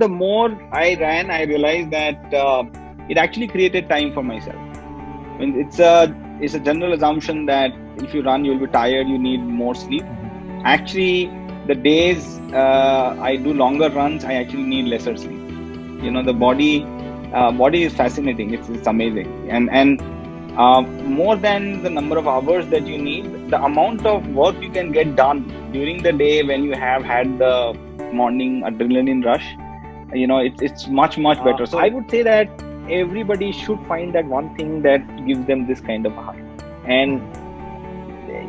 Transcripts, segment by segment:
the more I ran, I realized that uh, it actually created time for myself. I mean, it's a it's a general assumption that if you run, you'll be tired. You need more sleep. Actually, the days uh, I do longer runs, I actually need lesser sleep. You know, the body uh, body is fascinating. It's, it's amazing, and and uh, more than the number of hours that you need, the amount of work you can get done during the day when you have had the morning adrenaline rush, you know, it's it's much much uh, better. So I would say that everybody should find that one thing that gives them this kind of high, and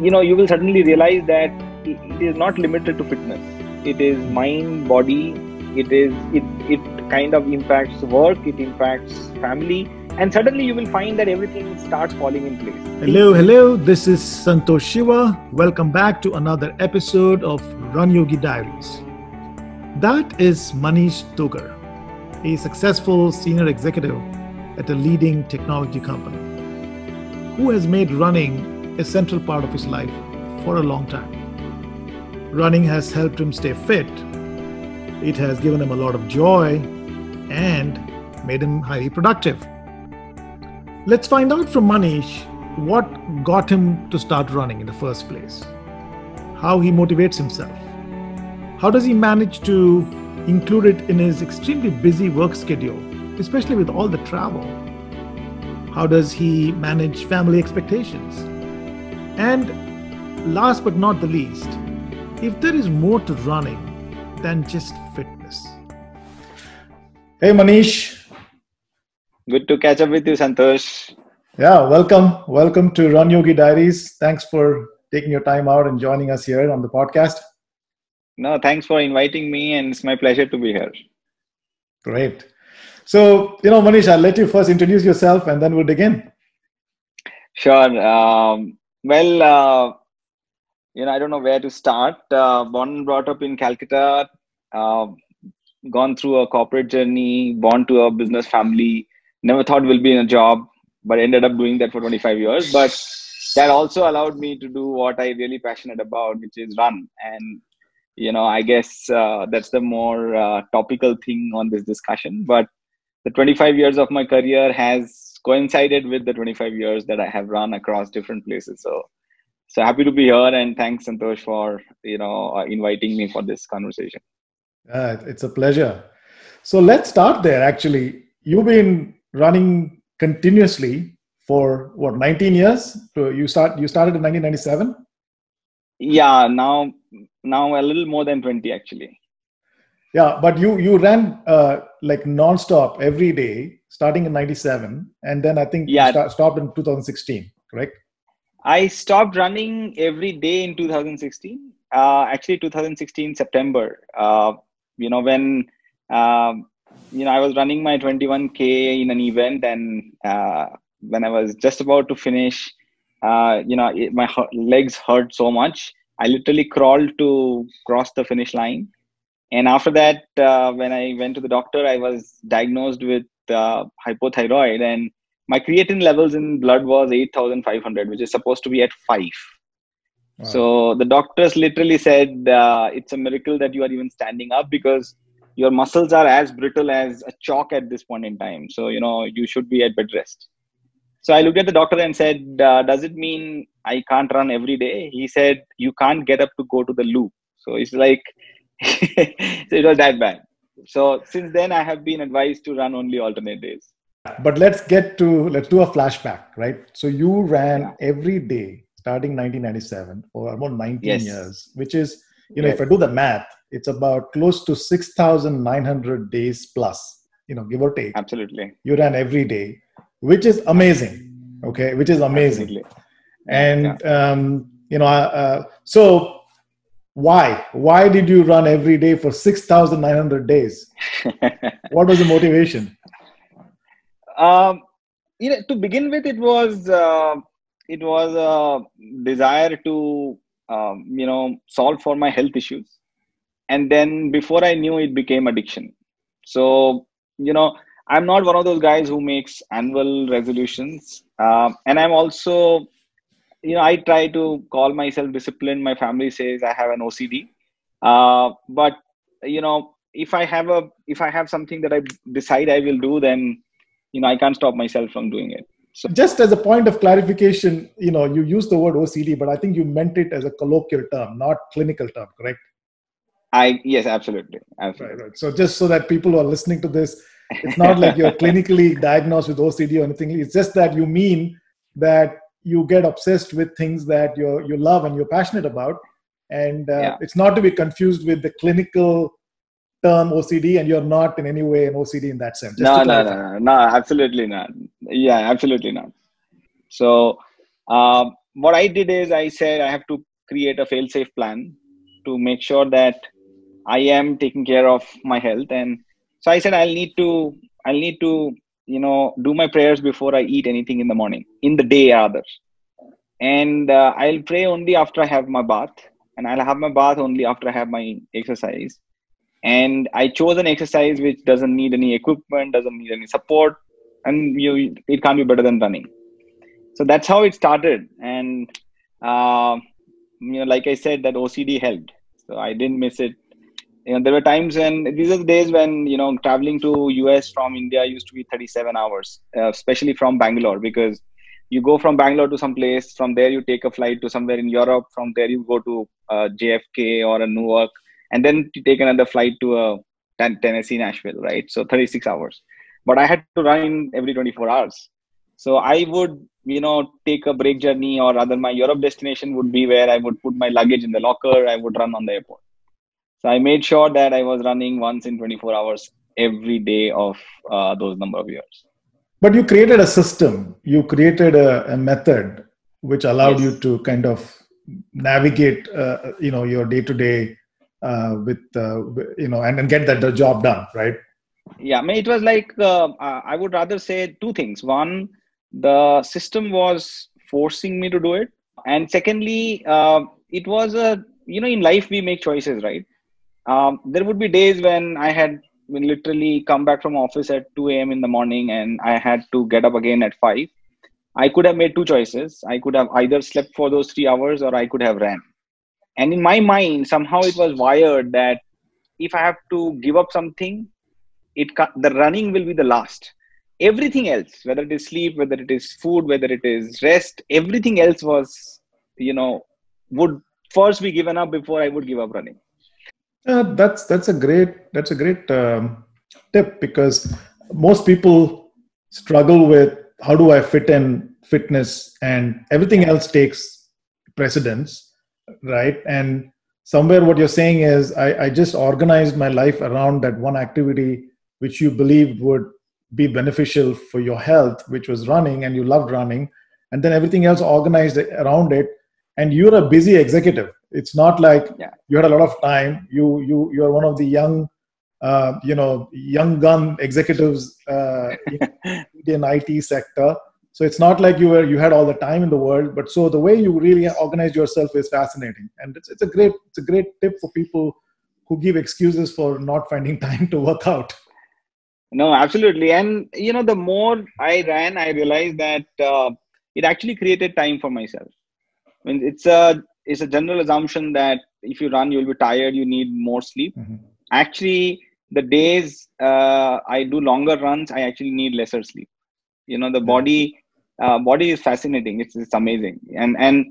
you know, you will suddenly realize that it is not limited to fitness. It is mind, body. It is it it kind of impacts work. It impacts family and suddenly you will find that everything starts falling in place. Hello, hello. This is Santosh Shiva. Welcome back to another episode of Run Yogi Diaries. That is Manish Togar, a successful senior executive at a leading technology company who has made running a central part of his life for a long time. Running has helped him stay fit. It has given him a lot of joy and made him highly productive. Let's find out from Manish what got him to start running in the first place, how he motivates himself, how does he manage to include it in his extremely busy work schedule, especially with all the travel, how does he manage family expectations, and last but not the least, if there is more to running than just fitness. Hey Manish, Good to catch up with you, Santosh. Yeah, welcome. Welcome to Run Yogi Diaries. Thanks for taking your time out and joining us here on the podcast. No, thanks for inviting me, and it's my pleasure to be here. Great. So, you know, Manish, I'll let you first introduce yourself and then we'll begin. Sure. Um, well, uh, you know, I don't know where to start. Uh, born and brought up in Calcutta, uh, gone through a corporate journey, born to a business family, never thought will be in a job but ended up doing that for 25 years but that also allowed me to do what i really passionate about which is run and you know i guess uh, that's the more uh, topical thing on this discussion but the 25 years of my career has coincided with the 25 years that i have run across different places. So so happy to be here and thanks santosh for you know uh, inviting me for this conversation. It's a pleasure. So let's start there actually. You've been running continuously for what 19 years? So you start you started in 1997 yeah now now a little more than 20 actually. Yeah but you you ran uh, like non-stop every day starting in 97 and then i think yeah. start, stopped in 2016 correct? I stopped running every day in 2016 uh, actually 2016 september uh, you know when um, you know, I was running my 21k in an event, and uh, when I was just about to finish, uh, you know, it, my legs hurt so much. I literally crawled to cross the finish line. And after that, uh, when I went to the doctor, I was diagnosed with uh, hypothyroid, and my creatine levels in blood was 8,500, which is supposed to be at five. Wow. So the doctors literally said uh, it's a miracle that you are even standing up because your muscles are as brittle as a chalk at this point in time so you know you should be at bed rest so i looked at the doctor and said uh, does it mean i can't run every day? He said you can't get up to go to the loop so it's like so it was that bad. So since then i have been advised to run only alternate days. But let's get to let's do a flashback right? So you ran yeah. every day starting 1997 for about 19 yes. years which is you know yes. if i do the math it's about close to 6900 days plus you know give or take. Absolutely. You ran every day which is amazing okay which is amazing. Absolutely. and yeah. um, you know uh, so why? Why did you run every day for 6900 days? What was the motivation? Um, you know to begin with it was uh, it was a desire to um, you know solve for my health issues. And then before i knew it became addiction. So you know i'm not one of those guys who makes annual resolutions. Uh, and i'm also you know i try to call myself disciplined. My family says i have an ocd uh, but you know if i have a if i have something that i decide i will do then you know i can't stop myself from doing it. So just as a point of clarification you know you use the word ocd but i think you meant it as a colloquial term not clinical term correct? I yes absolutely. Absolutely. Right, right. so just so that people who are listening to this it's not like you're clinically diagnosed with ocd or anything it's just that you mean that you get obsessed with things that you you love and you're passionate about and uh, yeah. it's not to be confused with the clinical term OCD, and you're not in any way an OCD in that sense. No, no, no, no, no, absolutely not. Yeah, absolutely not. So, uh, what I did is I said I have to create a fail-safe plan to make sure that I am taking care of my health, and so I said I'll need to I'll need to you know do my prayers before I eat anything in the morning in the day rather, and uh, I'll pray only after I have my bath, and I'll have my bath only after I have my exercise. And i chose an exercise which doesn't need any equipment doesn't need any support and you it can't be better than running. So that's how it started. And uh, you know like i said that ocd helped. So i didn't miss it you know there were times when these are the days when you know traveling to us from india used to be 37 hours uh, especially from bangalore because you go from bangalore to some place from there you take a flight to somewhere in europe from there you go to uh, jfk or a newark and then to take another flight to a uh, Tennessee, Nashville, right? So 36 hours. But I had to run every 24 hours. So I would, you know, take a break journey or rather my Europe destination would be where I would put my luggage in the locker. I would run on the airport. So I made sure that I was running once in 24 hours every day of uh, those number of years. But you created a system. You created a, a method which allowed yes. you to kind of navigate, uh, you know, your day-to-day uh, with uh, you know and, and get that the job done right yeah i mean it was like uh, i would rather say two things one the system was forcing me to do it and secondly uh, it was a you know in life we make choices right um, there would be days when i had when literally come back from office at 2 a.m in the morning and i had to get up again at 5 i could have made two choices. I could have either slept for those three hours or i could have ran. And in my mind somehow it was wired that if i have to give up something it the running will be the last. Everything else whether it is sleep whether it is food whether it is rest everything else was you know would first be given up before i would give up running uh, that's that's a great that's a great um, tip because most people struggle with how do i fit in fitness and everything else takes precedence right? And somewhere what you're saying is, I, I just organized my life around that one activity which you believed would be beneficial for your health, which was running, and you loved running, and then everything else organized around it. And you're a busy executive. It's not like yeah. you had a lot of time. You you you're one of the young, uh, you know, young gun executives uh, in IT sector so it's not like you were you had all the time in the world but so the way you really organize yourself is fascinating and it's, it's a great it's a great tip for people who give excuses for not finding time to work out no absolutely and you know the more i ran i realized that uh, it actually created time for myself I mean, it's a it's a general assumption that if you run you'll be tired you need more sleep mm-hmm. actually the days uh, i do longer runs i actually need lesser sleep you know the body uh, body is fascinating. It's, it's amazing. And, and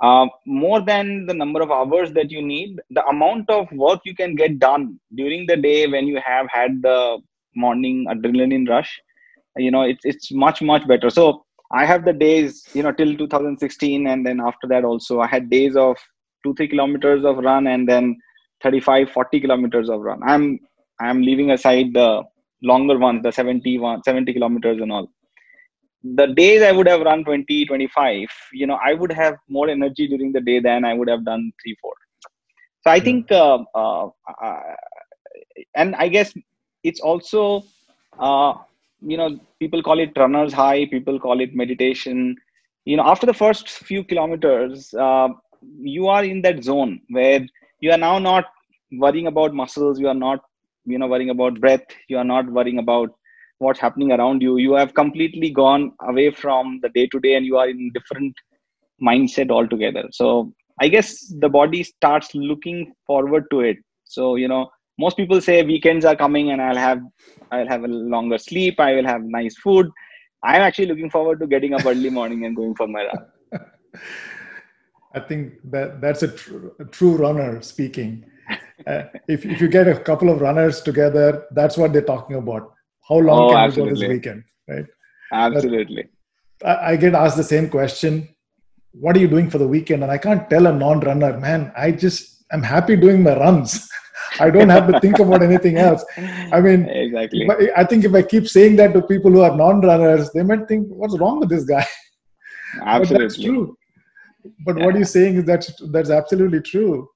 uh, more than the number of hours that you need, the amount of work you can get done during the day when you have had the morning adrenaline rush, you know, it's, it's much, much better. So I have the days, you know, till 2016. And then after that also, I had days of two, three kilometers of run and then 35, 40 kilometers of run. I'm, I'm leaving aside the longer ones, the 70, 70 kilometers and all the days I would have run 20, 25, you know, I would have more energy during the day than I would have done three, four. So I think, uh, uh, uh, and I guess it's also, uh, you know, people call it runner's high, people call it meditation. You know, after the first few kilometers, uh, you are in that zone where you are now not worrying about muscles, you are not, you know, worrying about breath, you are not worrying about what's happening around you. You have completely gone away from the day to day and you are in different mindset altogether. So i guess the body starts looking forward to it. So you know most people say weekends are coming and I'll have I'll have a longer sleep. I will have nice food. I'm actually looking forward to getting up early morning and going for my run. I think that that's a, tr- a true runner speaking. Uh, if if you get a couple of runners together, that's what they're talking about. How long Oh, can absolutely. we go this weekend, right? Absolutely. I, I get asked the same question. What are you doing for the weekend? And I can't tell a non-runner, man. I just I'm happy doing my runs. I don't have to think about anything else. I mean, exactly. But I think if I keep saying that to people who are non-runners, they might think, "What's wrong with this guy?" But that's Absolutely. true. But what you're saying is that that's absolutely true.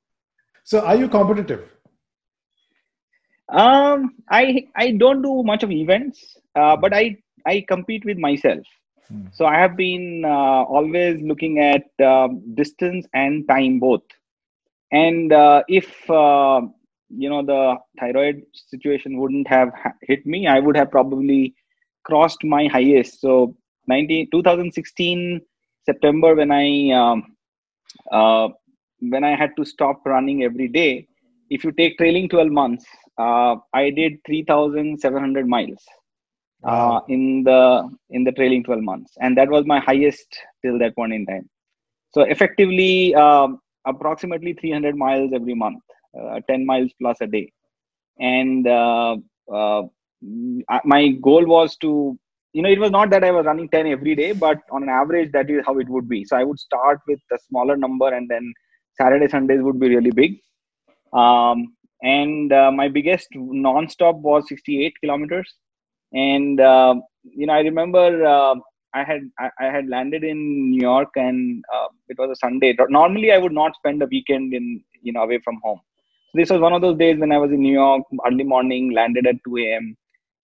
So, are you competitive? Um, I I don't do much of events, uh, but I I compete with myself. Hmm. So I have been uh, always looking at um distance and time both. And uh, if uh, you know the thyroid situation wouldn't have hit me, I would have probably crossed my highest. So 19, 2016 September when I um, uh, when I had to stop running every day. If you take trailing 12 months, uh, I did 3,700 miles uh, Wow. in the in the trailing 12 months, and that was my highest till that point in time. So effectively, um, approximately 300 miles every month, uh, 10 miles plus a day, and uh, uh, my goal was to you know it was not that i was running 10 every day but on an average that is how it would be. So i would start with a smaller number and then saturday sundays would be really big. Um, and uh, my biggest non-stop was 68 kilometers. And uh, you know i remember uh, i had I, I had landed in new york and uh, it was a sunday. Normally i would not spend a weekend in you know away from home so this was one of those days when i was in new york early morning landed at 2 a.m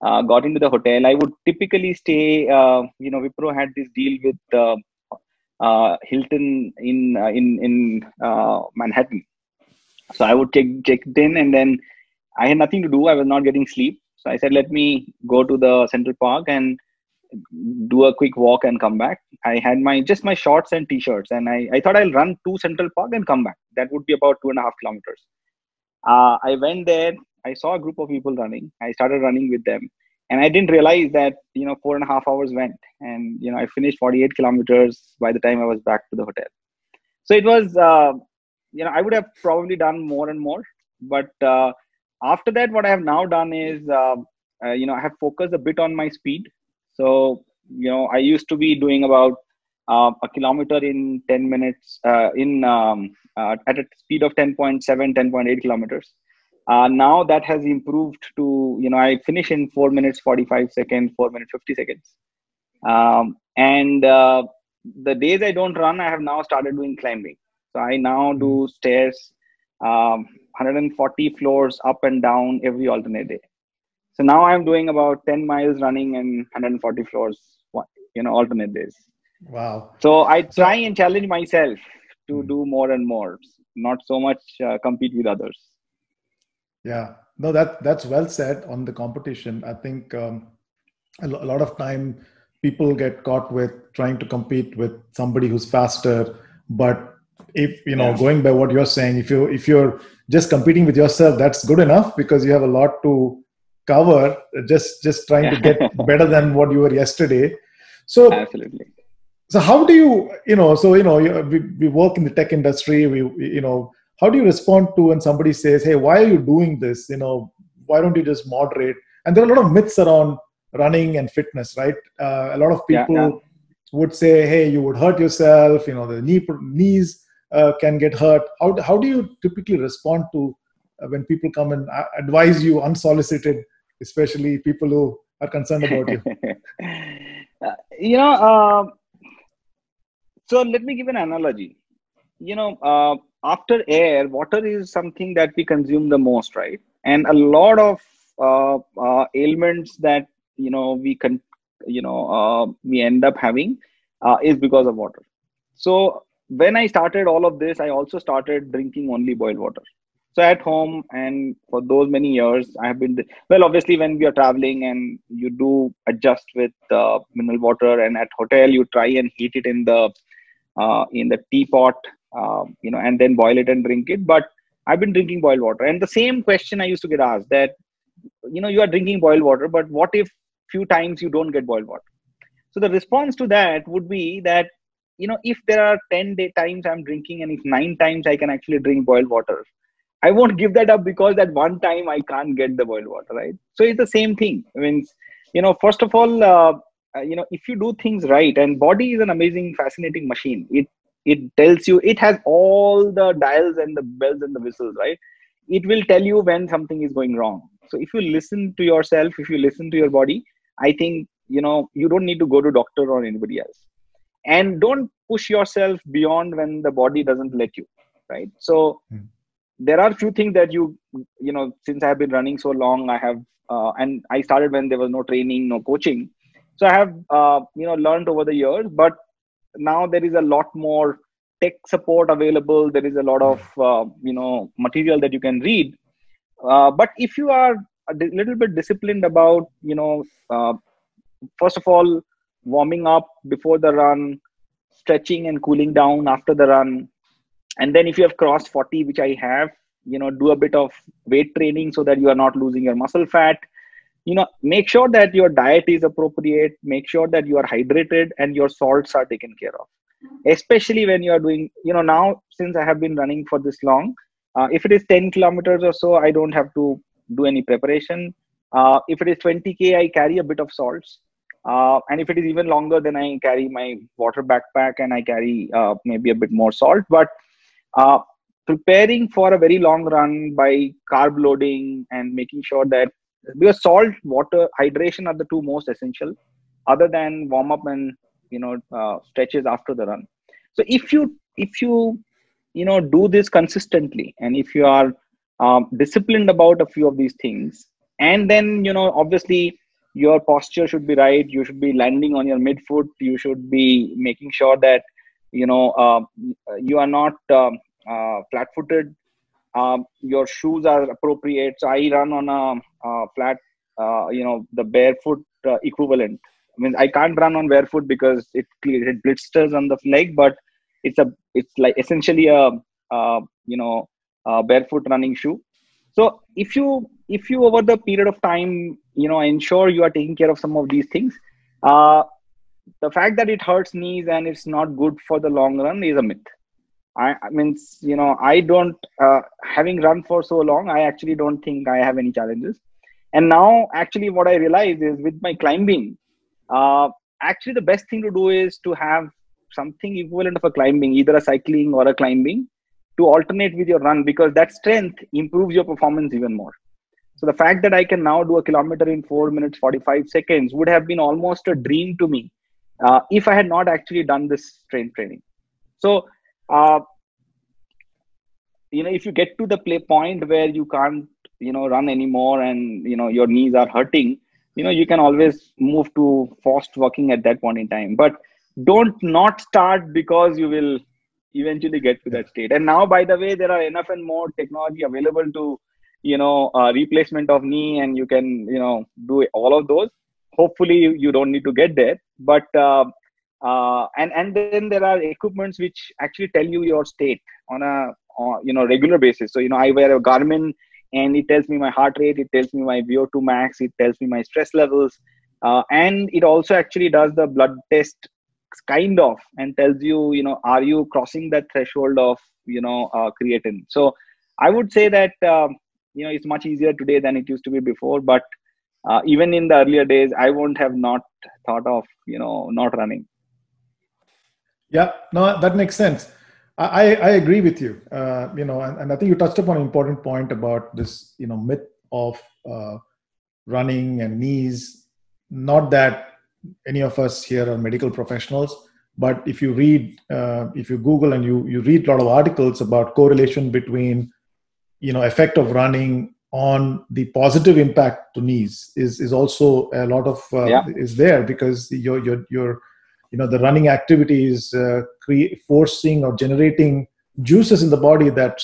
uh, got into the hotel. I would typically stay. Uh, you know, Wipro had this deal with uh, uh, Hilton in uh, in in uh, Manhattan. So I would check check in, and then I had nothing to do. I was not getting sleep, so I said, "Let me go to the Central Park and do a quick walk and come back." I had my just my shorts and t-shirts, and I I thought I'll run to Central Park and come back. That would be about two and a half kilometers. Uh, I went there. I saw a group of people running. I started running with them, and I didn't realize that you know four and a half hours went, and you know I finished 48 kilometers by the time I was back to the hotel. So it was, uh, you know, I would have probably done more and more, but uh, after that, what I have now done is, uh, uh, you know, I have focused a bit on my speed. So you know, I used to be doing about uh, a kilometer in 10 minutes uh, in um, uh, at a speed of 10.7 10.8 kilometers. Uh, now that has improved to you know i finish in 4 minutes 45 seconds 4 minutes 50 seconds. Um, and uh, the days i don't run i have now started doing climbing. So i now do stairs um, 140 floors up and down every alternate day. So now i'm doing about 10 miles running and 140 floors you know alternate days Wow. so I try and challenge myself to Hmm. do more and more, not so much uh, compete with others. Yeah. No, that that's well said on the competition. I think um, a, lo- a lot of time people get caught with trying to compete with somebody who's faster, but if you know Yeah. going by what you're saying if you if you're just competing with yourself that's good enough because you have a lot to cover just just trying to get better than what you were yesterday so Absolutely. So how do you you know so you know we, we work in the tech industry we we- you know how do you respond to when somebody says hey why are you doing this? You know why don't you just moderate? And there are a lot of myths around running and fitness right? Uh, a lot of people yeah. would say hey you would hurt yourself you know the knee knees uh, can get hurt. How, how do you typically respond to uh, when people come and uh, advise you unsolicited especially people who are concerned about you? Uh, you know, uh, so let me give an analogy. You know, uh, after air, water is something that we consume the most, right? And a lot of uh, uh, ailments that you know we can, you know, uh, we end up having uh, is because of water. So when I started all of this, I also started drinking only boiled water. So at home and for those many years, I have been well. Obviously, when we are traveling and you do adjust with uh, mineral water, and at hotel you try and heat it in the uh, in the teapot, uh, you know, and then boil it and drink it. But i've been drinking boiled water. And the same question i used to get asked that you know you are drinking boiled water but what if few times you don't get boiled water? So the response to that would be that you know if there are 10 day times i'm drinking and if nine times i can actually drink boiled water i won't give that up because that one time i can't get the boiled water right? So it's the same thing. I mean you know first of all uh, uh, you know if you do things right and body is an amazing fascinating machine. It it tells you it has all the dials and the bells and the whistles right? It will tell you when something is going wrong. So if you listen to yourself if you listen to your body i think you know you don't need to go to doctor or anybody else. And don't push yourself beyond when the body doesn't let you right? So mm. there are few things that you you know since i have been running so long i have uh, and i started when there was no training no coaching so i have uh, you know learned over the years but now there is a lot more tech support available. There is a lot of uh, you know material that you can read. Uh, but if you are a little bit disciplined about you know uh, first of all warming up before the run stretching and cooling down after the run and then if you have crossed 40 which i have you know do a bit of weight training so that you are not losing your muscle fat you know make sure that your diet is appropriate make sure that you are hydrated and your salts are taken care of. Especially when you are doing you know now since i have been running for this long uh, if it is 10 kilometers or so i don't have to do any preparation. Uh, if it is 20k i carry a bit of salts. Uh, and if it is even longer then i carry my water backpack and i carry uh, maybe a bit more salt. But uh, preparing for a very long run by carb loading and making sure that because salt water hydration are the two most essential other than warm up and you know uh, stretches after the run. So if you if you you know do this consistently and if you are um, disciplined about a few of these things and then you know obviously your posture should be right you should be landing on your midfoot you should be making sure that you know uh, you are not um, uh, flat footed um, your shoes are appropriate. So i run on a, a flat uh, you know the barefoot uh, equivalent. I mean i can't run on barefoot because it it blisters on the leg but it's a it's like essentially a, a you know a barefoot running shoe. So if you if you over the period of time you know ensure you are taking care of some of these things uh, the fact that it hurts knees and it's not good for the long run is a myth I, I mean, you know, I don't, uh, having run for so long, I actually don't think I have any challenges. And now, actually, what I realize is with my climbing, uh, actually, the best thing to do is to have something equivalent of a climbing, either a cycling or a climbing, to alternate with your run because that strength improves your performance even more. So the fact that I can now do a kilometer in four minutes, 45 seconds would have been almost a dream to me uh, if I had not actually done this strength training. So uh, you know if you get to the play point where you can't you know run anymore and you know your knees are hurting you know you can always move to fast walking at that point in time. But don't not start because you will eventually get to that state. And now by the way there are enough and more technology available to you know uh, replacement of knee and you can you know do all of those. Hopefully you don't need to get there. But uh, uh, and and then there are equipments which actually tell you your state on a on, you know regular basis. So you know i wear a garmin and it tells me my heart rate it tells me my vo2 max it tells me my stress levels. Uh, and it also actually does the blood test kind of and tells you you know are you crossing that threshold of you know uh, creatine? So i would say that um, you know it's much easier today than it used to be before but uh, even in the earlier days i wouldn't have not thought of you know not running yeah, no, that makes sense. I, I agree with you. Uh, you know, and, and, I think you touched upon an important point about this, you know, myth of uh, running and knees. Not that any of us here are medical professionals, but if you read, uh, if you Google and you you read a lot of articles about correlation between, you know, effect of running on the positive impact to knees is is also a lot of uh, yeah. is there because your your your you know the running activity is uh, cre- forcing or generating juices in the body that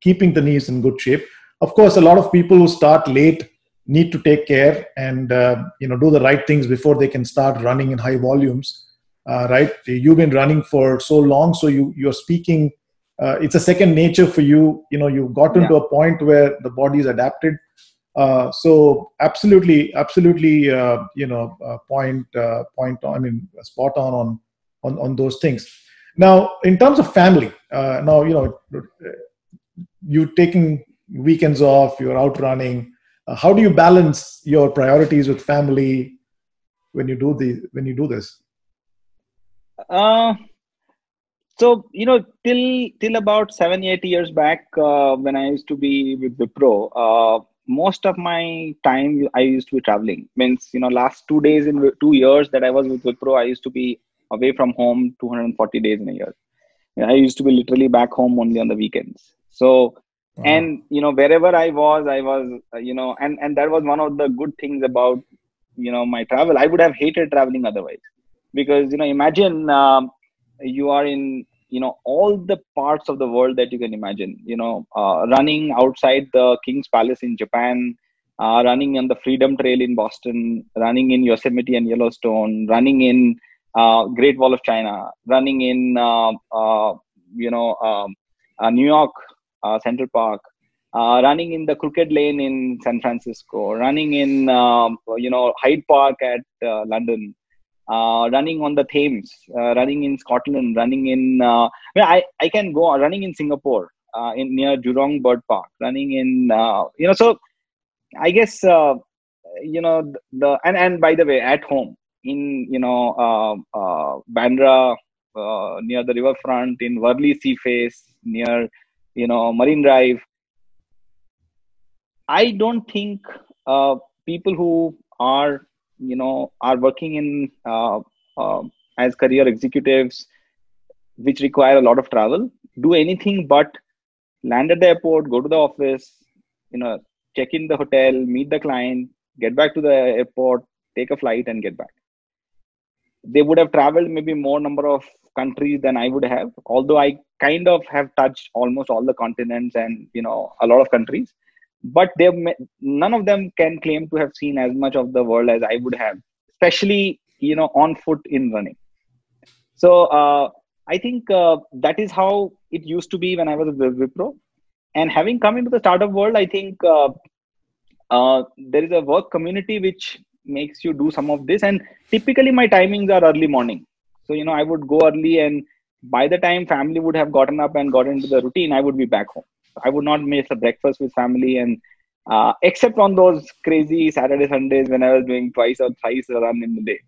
keeping the knees in good shape. Of course a lot of people who start late need to take care and uh, you know do the right things before they can start running in high volumes uh, right? You've been running for so long so you you're speaking uh, it's a second nature for you. You know you've gotten yeah. to a point where the body is adapted uh, so absolutely absolutely uh, you know uh, point uh, point on, i mean spot on on on, on those things. Now in terms of family uh, now you know you taking weekends off you're out running how do you balance your priorities with family when you do the when you do this? Uh so you know till till about seven eight years back uh, when i used to be with wipro uh, most of my time i used to be traveling. Means you know last two days in two years that i was with wipro i used to be away from home 240 days in a year. I used to be literally back home only on the weekends. So wow. and you know wherever i was i was uh, you know and and that was one of the good things about you know my travel. I would have hated traveling otherwise. Because you know imagine um, you are in you know all the parts of the world that you can imagine you know uh, running outside the king's palace in japan uh, running on the freedom trail in boston running in yosemite and yellowstone running in uh, great wall of china running in uh, uh, you know um, uh, new york central park running in the crooked lane in san francisco running in um, you know hyde park at london running on the Thames, uh, running in Scotland, running in. Uh, I, mean, I, I can go running in Singapore, uh, in near Jurong Bird Park, running in uh, you know. So I guess uh, you know the and and by the way, at home in you know Bandra near the riverfront in Worli Sea Face near you know Marine Drive. I don't think people who are you know are working in uh, uh, as career executives which require a lot of travel do anything but land at the airport go to the office you know check in the hotel meet the client get back to the airport take a flight and get back. They would have traveled maybe more number of countries than i would have although i kind of have touched almost all the continents and you know a lot of countries but they none of them can claim to have seen as much of the world as I would have, especially you know on foot in running. So uh, I think uh, that is how it used to be when I was with Wipro, and having come into the startup world, I think uh, uh, there is a work community which makes you do some of this. And typically, my timings are early morning. So you know, I would go early, and by the time family would have gotten up and got into the routine, I would be back home. I would not miss a breakfast with family and uh, except on those crazy Saturday Sundays when I was doing twice or thrice a run in the day.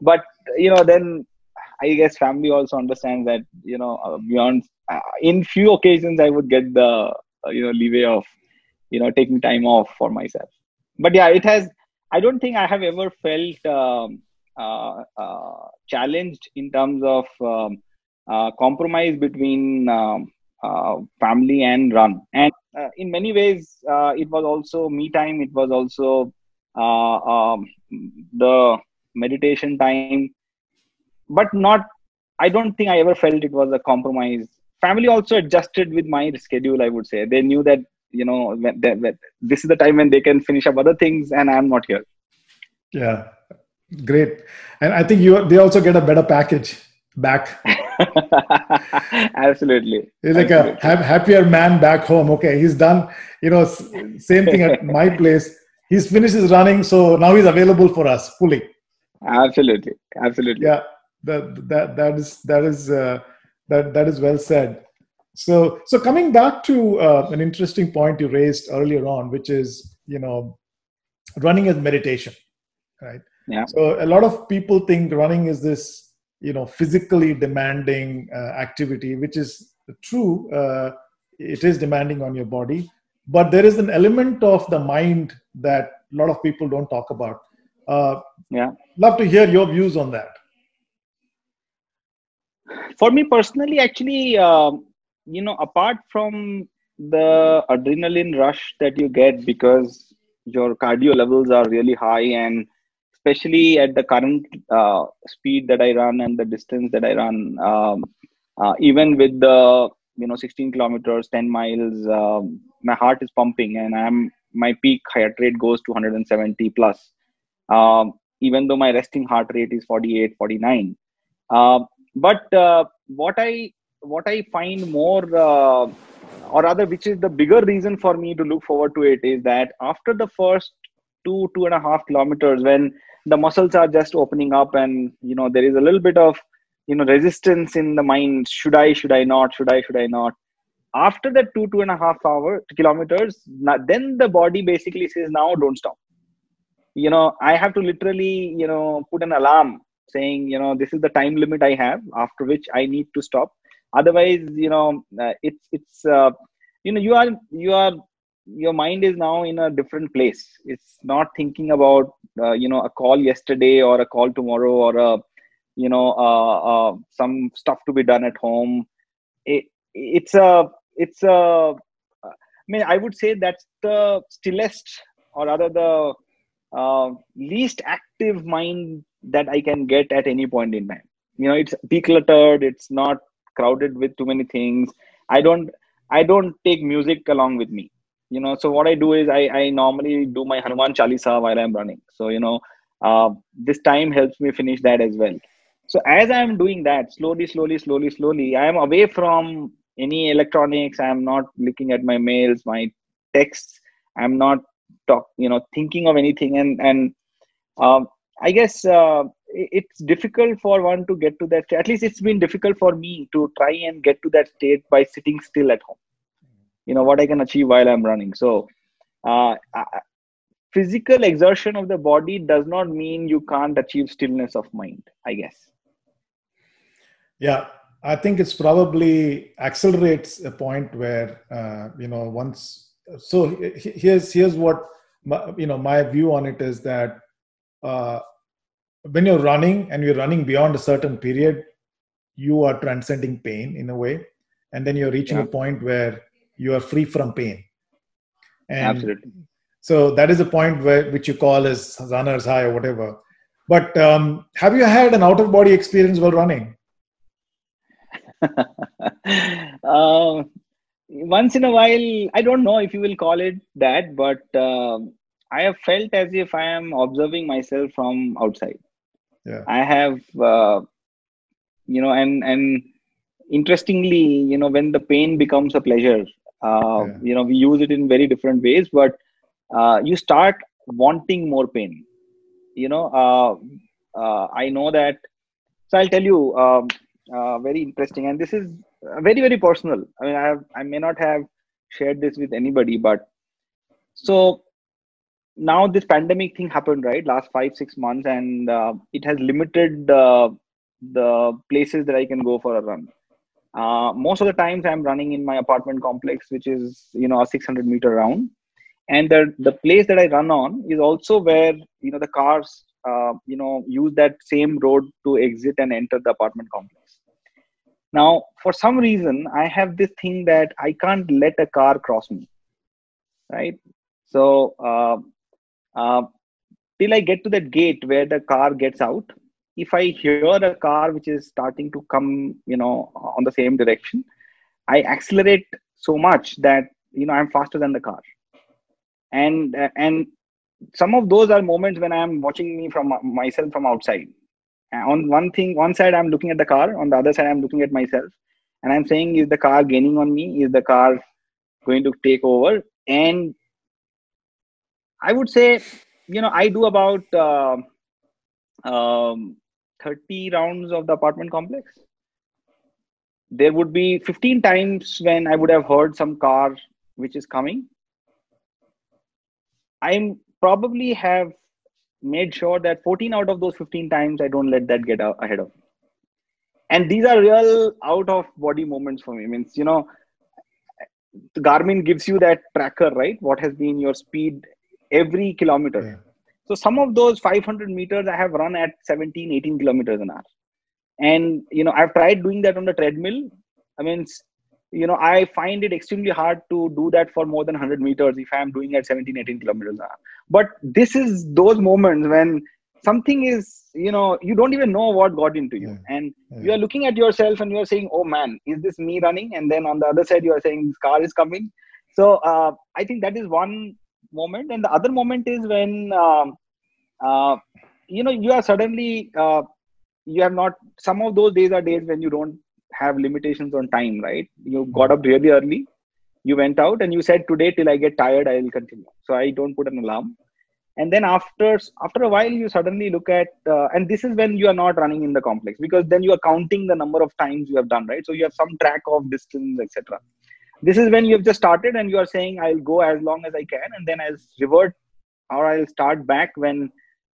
But you know, then I guess family also understands that you know uh, beyond uh, in few occasions I would get the uh, you know leeway of you know taking time off for myself. But yeah, it has. I don't think I have ever felt um, uh, uh, challenged in terms of um, compromise between um, uh, family and run. And uh, in many ways uh, it was also me time. It was also um, the meditation time. But not i don't think i ever felt it was a compromise. Family also adjusted with my schedule i would say. They knew that you know this is the time when they can finish up other things and i'm not here. Yeah. Great. And i think you they also get a better package back absolutely. He's like absolutely. a ha- happier man back home. Okay he's done you know same thing at my place. He's finished his running so now he's available for us fully. Absolutely. Absolutely. Yeah that that that is that is uh, that that is well said. So so coming back to uh, an interesting point you raised earlier on which is you know running as meditation right? Yeah. So a lot of people think running is this you know physically demanding uh, activity which is true uh, it is demanding on your body. But there is an element of the mind that a lot of people don't talk about. Uh, yeah. love to hear your views on that. For me personally actually uh, you know apart from the adrenaline rush that you get because your cardio levels are really high and especially at the current uh, speed that I run and the distance that I run, um, uh, even with the you know 16 kilometers, 10 miles, um, my heart is pumping and I'm my peak heart rate goes to 170 plus. Um, even though my resting heart rate is 48, 49. Uh, but what I what I find more, uh, or rather, which is the bigger reason for me to look forward to it, is that after the first two two and a half kilometers, when the muscles are just opening up, and you know there is a little bit of you know resistance in the mind. Should I? Should I not? Should I? Should I not? After that two two and a half hour kilometers, then the body basically says, "Now don't stop." You know, I have to literally you know put an alarm saying you know this is the time limit i have after which i need to stop otherwise you know uh, it's it's uh, you know you are you are your mind is now in a different place it's not thinking about uh, you know a call yesterday or a call tomorrow or a you know uh, uh, some stuff to be done at home it, it's a it's a i mean i would say that's the stillest or rather the uh, least active mind that I can get at any point in time. You know, it's decluttered. It's not crowded with too many things. I don't I don't take music along with me. You know, so what I do is I, I normally do my Hanuman Chalisa while I'm running. So you know, uh, this time helps me finish that as well. So as I'm doing that, slowly, slowly, slowly, slowly, I am away from any electronics. I'm not looking at my mails, my texts. I'm not talk, you know, thinking of anything. And and um, I guess uh, it's difficult for one to get to that. At least it's been difficult for me to try and get to that state by sitting still at home. You know what I can achieve while I'm running. So, uh, physical exertion of the body does not mean you can't achieve stillness of mind. I guess. Yeah, I think it's probably accelerates a point where uh, you know once. So here's here's what my, you know my view on it is that uh, when you're running and you're running beyond a certain period, you are transcending pain in a way, and then you're reaching yeah. a point where you are free from pain. And Absolutely. So that is a point where which you call as runner's high or whatever. But um, have you had an out of body experience while running? uh, once in a while, I don't know if you will call it that, but uh, I have felt as if I am observing myself from outside. Yeah. I have, uh, you know, and and interestingly, you know, when the pain becomes a pleasure, uh, yeah. you know, we use it in very different ways, but uh, you start wanting more pain. You know, uh, uh, I know that. So I'll tell you, um, uh, very interesting, and this is very very personal. I mean, I have, I may not have shared this with anybody, but so now this pandemic thing happened right last five six months and uh, it has limited uh, the places that i can go for a run uh, most of the times i'm running in my apartment complex which is you know a 600 meter round and the the place that i run on is also where you know the cars uh, you know use that same road to exit and enter the apartment complex now for some reason i have this thing that i can't let a car cross me right so uh, uh, till I get to that gate where the car gets out. If I hear a car which is starting to come, you know, on the same direction, I accelerate so much that you know I'm faster than the car. And uh, and some of those are moments when I am watching me from myself from outside. on one thing, one side I'm looking at the car, on the other side I'm looking at myself, and I'm saying, is the car gaining on me? Is the car going to take over? And I would say, you know, I do about uh, um, 30 rounds of the apartment complex. There would be 15 times when I would have heard some car which is coming. I probably have made sure that 14 out of those 15 times I don't let that get ahead of me. And these are real out of body moments for me. Means, you know, Garmin gives you that tracker, right? What has been your speed every kilometer. Yeah. So some of those 500 meters I have run at 17, 18 kilometers an hour. And, you know, I've tried doing that on the treadmill. I mean, you know, I find it extremely hard to do that for more than 100 meters if I'm doing at 17, 18 kilometers an hour. But this is those moments when something is, you know, you don't even know what got into you. Yeah. And yeah. you are looking at yourself and you're saying, oh man, is this me running? And then on the other side, you are saying, this car is coming. So uh, I think that is one moment and the other moment is when um, uh, you know you are suddenly uh, you have not some of those days are days when you don't have limitations on time, right? You got up really early, you went out, and you said today till I get tired, I will continue. So I don't put an alarm. And then after after a while, you suddenly look at, uh, and this is when you are not running in the complex because then you are counting the number of times you have done, right? So you have some track of distance, etc. This is when you have just started and you are saying, I'll go as long as I can, and then I'll revert or I'll start back when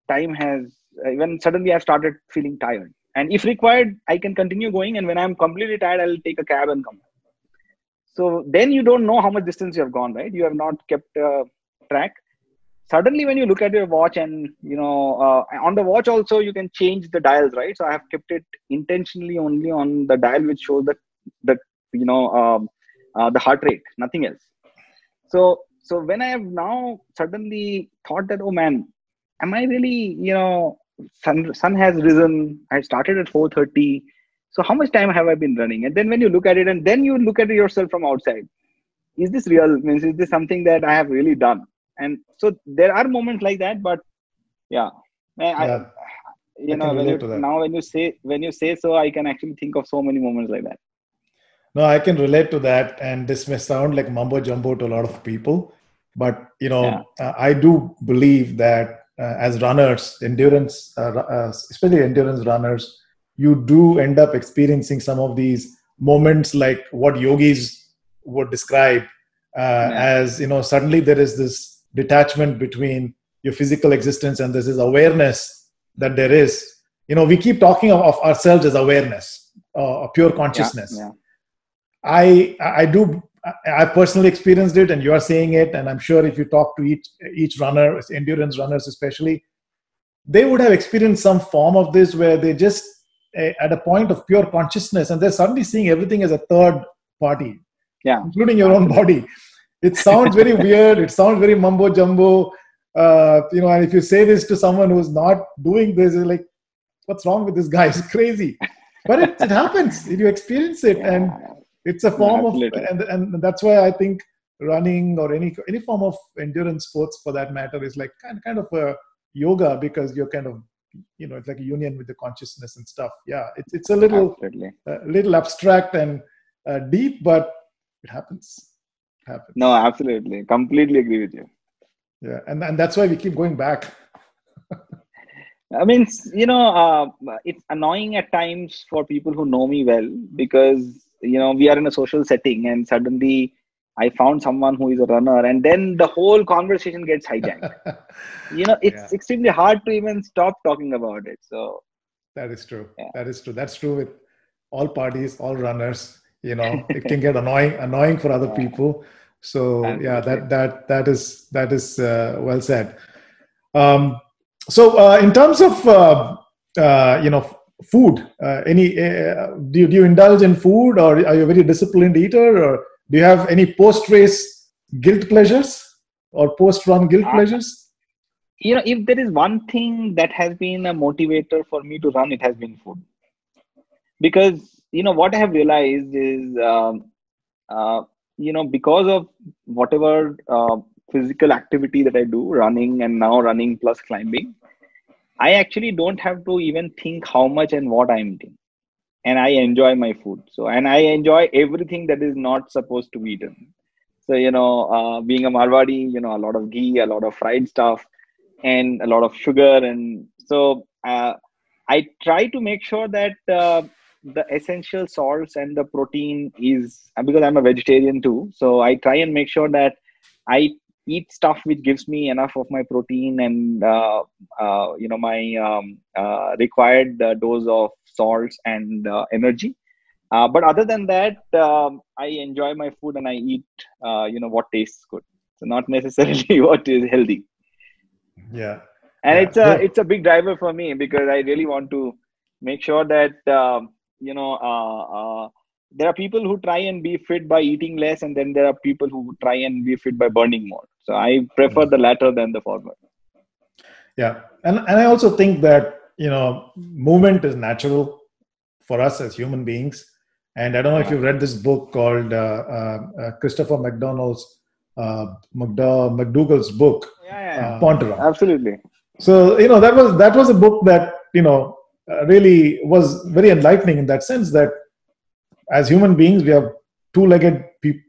time has uh, when suddenly I've started feeling tired. And if required, I can continue going. And when I'm completely tired, I'll take a cab and come. So then you don't know how much distance you have gone, right? You have not kept a track. Suddenly, when you look at your watch, and you know, uh, on the watch also you can change the dials, right? So I have kept it intentionally only on the dial which shows that that you know um, uh, the heart rate, nothing else. So so when I have now suddenly thought that, oh man, am I really, you know, sun sun has risen. I started at 4:30. So how much time have I been running? And then when you look at it, and then you look at yourself from outside, is this real? Means is this something that I have really done? And so there are moments like that, but yeah, I, yeah. you I know, when you, now when you say when you say so, I can actually think of so many moments like that. No, I can relate to that, and this may sound like mumbo jumbo to a lot of people, but you know, yeah. uh, I do believe that as runners, endurance, uh, uh, especially endurance runners, you do end up experiencing some of these moments like what yogis would describe yeah. as you know suddenly there is this detachment between your physical existence and this is awareness that there is you know we keep talking of, of ourselves as awareness uh, pure consciousness yeah, yeah. i i do I've personally experienced it, and you are saying it, and I'm sure if you talk to each each runner, endurance runners especially, they would have experienced some form of this where they just at a point of pure consciousness, and they're suddenly seeing everything as a third party, yeah, including your own body. It sounds very weird. It sounds very mumbo jumbo. Uh, you know, and if you say this to someone who's not doing this, is like, what's wrong with this guy? It's crazy. But it, it happens. You experience it, yeah. and it's a form of and, and that's why i think running or any any form of endurance sports for that matter is like kind, kind of a yoga because you're kind of you know it's like a union with the consciousness and stuff. Yeah it's, it's a little a little abstract and uh, deep but it happens. it happens. No absolutely. Completely agree with you. Yeah and and that's why we keep going back. I mean, you know, uh, it's annoying at times for people who know me well because you know we are in a social setting and suddenly i found someone who is a runner and then the whole conversation gets hijacked. You know it's yeah. extremely hard to even stop talking about it so. That is true. Yeah. that is true. That's true with all parties all runners you know it can get annoying annoying for other yeah. people. So yeah that that that is that is uh, well said. Um, so uh, in terms of uh, uh you know food uh, any uh, do, you, do you indulge in food or are you a very disciplined eater or do you have any post race guilt pleasures or post run guilt uh, pleasures? You know if there is one thing that has been a motivator for me to run it has been food. Because you know what i have realized is um, uh, you know because of whatever uh, physical activity that i do running and now running plus climbing I actually don't have to even think how much and what I'm eating. And I enjoy my food. So, and I enjoy everything that is not supposed to be eaten. So, you know, uh, being a Marwadi, you know, a lot of ghee, a lot of fried stuff, and a lot of sugar. And so uh, I try to make sure that uh, the essential salts and the protein is because I'm a vegetarian too. So I try and make sure that I eat stuff which gives me enough of my protein and uh, uh, you know my um, uh, required uh, dose of salts and uh, energy. Uh, but other than that um, i enjoy my food and i eat you know what tastes good. So not necessarily what is healthy. Yeah. And yeah. it's a it's a big driver for me because i really want to make sure that um, you know there are people who try and be fit by eating less and then there are people who try and be fit by burning more so i prefer the latter than the former. Yeah. And, and i also think that you know movement is natural for us as human beings. And i don't know if you've read this book called uh, uh, uh, christopher mcdonald's uh, McDougall's book yeah, yeah, yeah. absolutely. So you know that was that was a book that you know uh, really was very enlightening in that sense that as human beings, we have two-legged peop,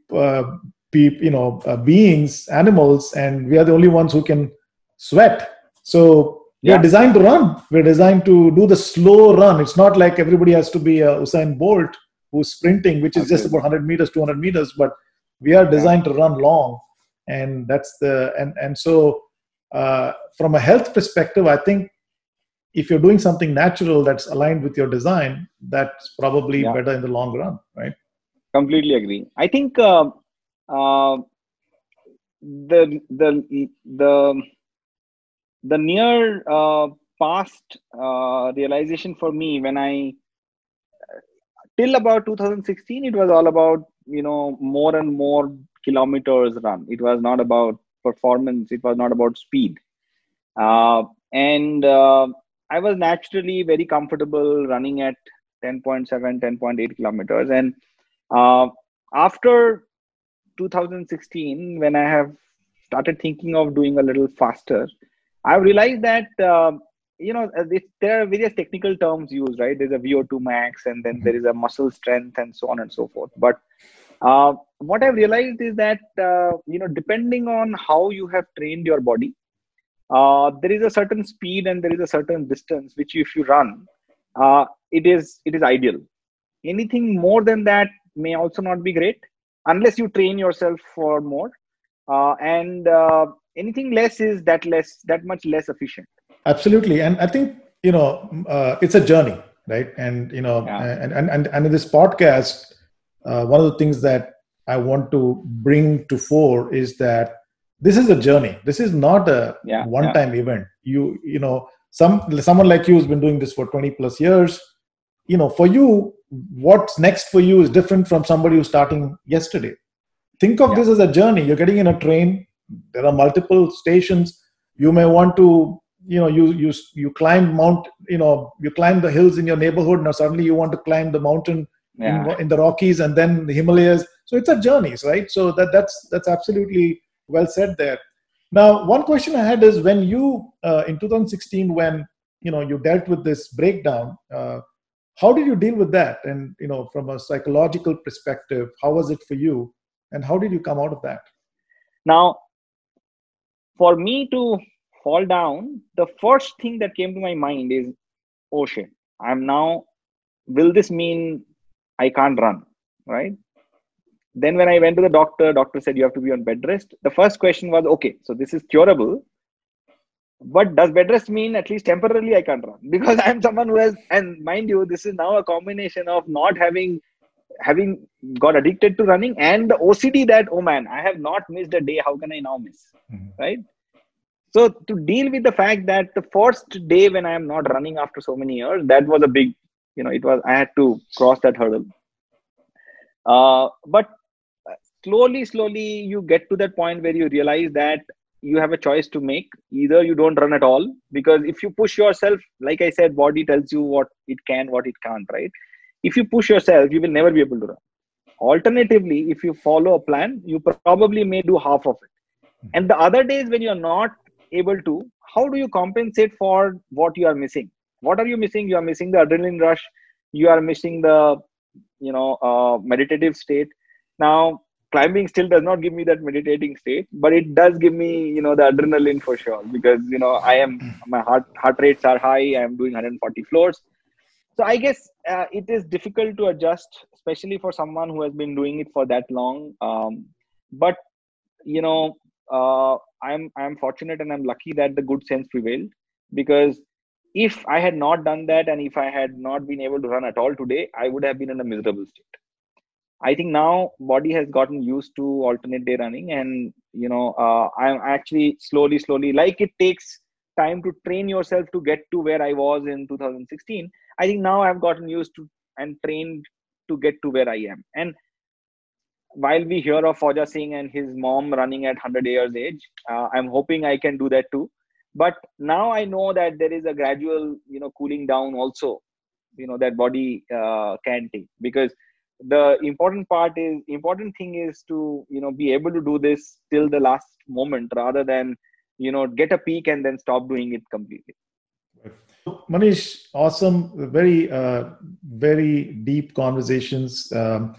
uh, peop, you know, uh, beings, animals, and we are the only ones who can sweat. So we're designed to run. We're designed to do the slow run. It's not like everybody has to be a Usain Bolt who's sprinting, which is okay. just about 100 meters, 200 meters, but we are designed yeah. to run long, and that's the and and so uh, from a health perspective, I think if you're doing something natural that's aligned with your design, that's probably yeah. better in the long run, right? Completely agree. I think uh, uh, the the the the near uh, past uh, realization for me when I till about 2016 it was all about you know more and more kilometers run. It was not about performance. It was not about speed. Uh, and uh, I was naturally very comfortable running at 10.7, 10.8 kilometers. And uh, after 2016, when I have started thinking of doing a little faster, I realized that uh, you know uh, there are various technical terms used, right? There's a VO2 max, and then mm-hmm. there is a muscle strength, and so on and so forth. But uh, what I've realized is that uh, you know depending on how you have trained your body, uh, there is a certain speed and there is a certain distance which if you run, uh, it is it is ideal. Anything more than that may also not be great unless you train yourself for more. Uh, and uh, anything less is that less that much less efficient. Absolutely, and I think you know it's a journey, right? And you know, yeah. and, and and and in this podcast uh, one of the things that I want to bring to fore is that this is a journey. This is not a yeah, one-time yeah. event. You you know some someone like you who's been doing this for 20 plus years. You know, for you, what's next for you is different from somebody who's starting yesterday. Think of yeah. this as a journey. You're getting in a train. There are multiple stations. You may want to you know you you you climb mount you know you climb the hills in your neighborhood now suddenly you want to climb the mountain yeah. in, in, the Rockies and then the Himalayas. So it's a journey, right? So that that's that's absolutely well said there. Now, one question I had is when you uh, in 2016 when you know you dealt with this breakdown, uh, how did you deal with that? And you know, from a psychological perspective, how was it for you? And how did you come out of that? Now, for me to fall down, the first thing that came to my mind is, oh shit, I'm now. Will this mean I can't run, right? Then when I went to the doctor, doctor said you have to be on bed rest. The first question was, okay, so this is curable, but does bed rest mean at least temporarily I can't run? Because I'm someone who has, and mind you, this is now a combination of not having having got addicted to running and the OCD that oh man, I have not missed a day. How can I now miss? Mm-hmm. Right? So to deal with the fact that the first day when I am not running after so many years, that was a big you know it was i had to cross that hurdle uh, but slowly slowly you get to that point where you realize that you have a choice to make either you don't run at all because if you push yourself like i said body tells you what it can what it can't right? If you push yourself you will never be able to run. Alternatively if you follow a plan you probably may do half of it. And the other days when you're not able to how do you compensate for what you are missing? What are you missing? You are missing the adrenaline rush. You are missing the you know uh, meditative state. Now climbing still does not give me that meditating state but it does give me you know the adrenaline for sure because you know i am my heart heart rates are high i am doing 140 floors. So i guess uh, it is difficult to adjust especially for someone who has been doing it for that long. Um, but you know uh, i'm i'm fortunate and i'm lucky that the good sense prevailed because if I had not done that and if I had not been able to run at all today, I would have been in a miserable state. I think now body has gotten used to alternate day running, and you know uh, I'm actually slowly, slowly, like it takes time to train yourself to get to where I was in 2016. I think now I've gotten used to and trained to get to where I am. And while we hear of Fauja Singh and his mom running at 100 years age, uh, I'm hoping I can do that too but now i know that there is a gradual you know cooling down also you know that body uh, can take because the important part is important thing is to you know be able to do this till the last moment rather than you know get a peak and then stop doing it completely Manish, awesome, very, uh, very deep conversations. Um,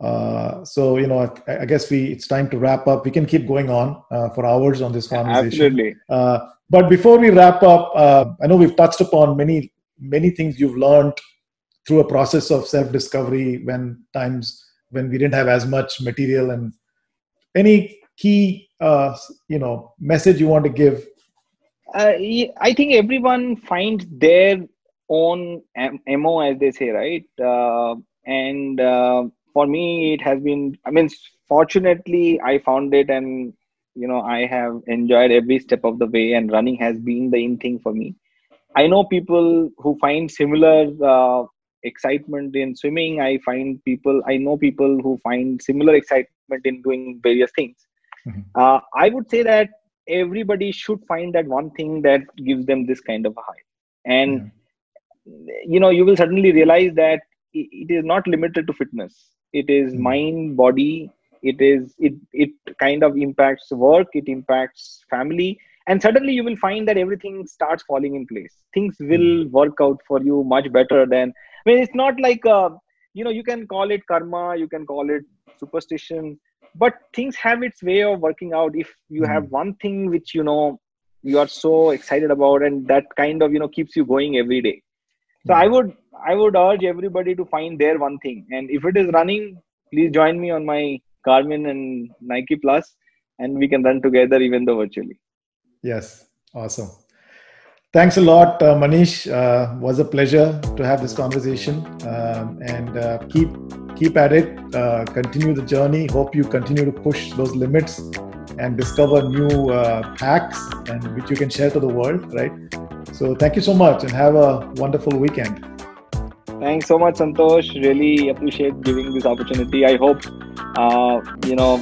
uh, so you know, I, I, guess we it's time to wrap up. We can keep going on uh, for hours on this conversation. Absolutely. Uh, but before we wrap up, uh, I know we've touched upon many many things you've learned through a process of self discovery when times when we didn't have as much material and any key uh, you know message you want to give? Uh, i think everyone finds their own mo as they say right? Uh, and uh, for me it has been i mean fortunately i found it and you know i have enjoyed every step of the way and running has been the in thing for me. I know people who find similar uh, excitement in swimming i find people i know people who find similar excitement in doing various things mm-hmm. uh, i would say that everybody should find that one thing that gives them this kind of a high and mm-hmm. you know you will suddenly realize that it is not limited to fitness it is mm-hmm. mind body it is it it kind of impacts work it impacts family and suddenly you will find that everything starts falling in place things will mm-hmm. work out for you much better than I mean, it's not like uh, you know you can call it karma, you can call it superstition, but things have its way of working out. If you mm-hmm. have one thing which you know you are so excited about, and that kind of you know keeps you going every day. So mm-hmm. I would I would urge everybody to find their one thing, and if it is running, please join me on my Garmin and Nike Plus, and we can run together even though virtually. Yes, awesome. Thanks a lot, uh, Manish. Uh, was a pleasure to have this conversation, um, and uh, keep keep at it. Uh, continue the journey. Hope you continue to push those limits and discover new uh, hacks and which you can share to the world. Right. So thank you so much, and have a wonderful weekend. Thanks so much, Santosh. Really appreciate giving this opportunity. I hope uh, you know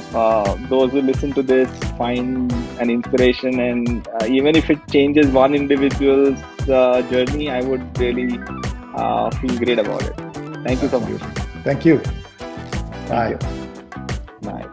those who listen to this find an inspiration, and uh, even if it changes one individual's uh, journey, I would really uh, feel great about it. Thank you so much. Thank you. Bye. Bye.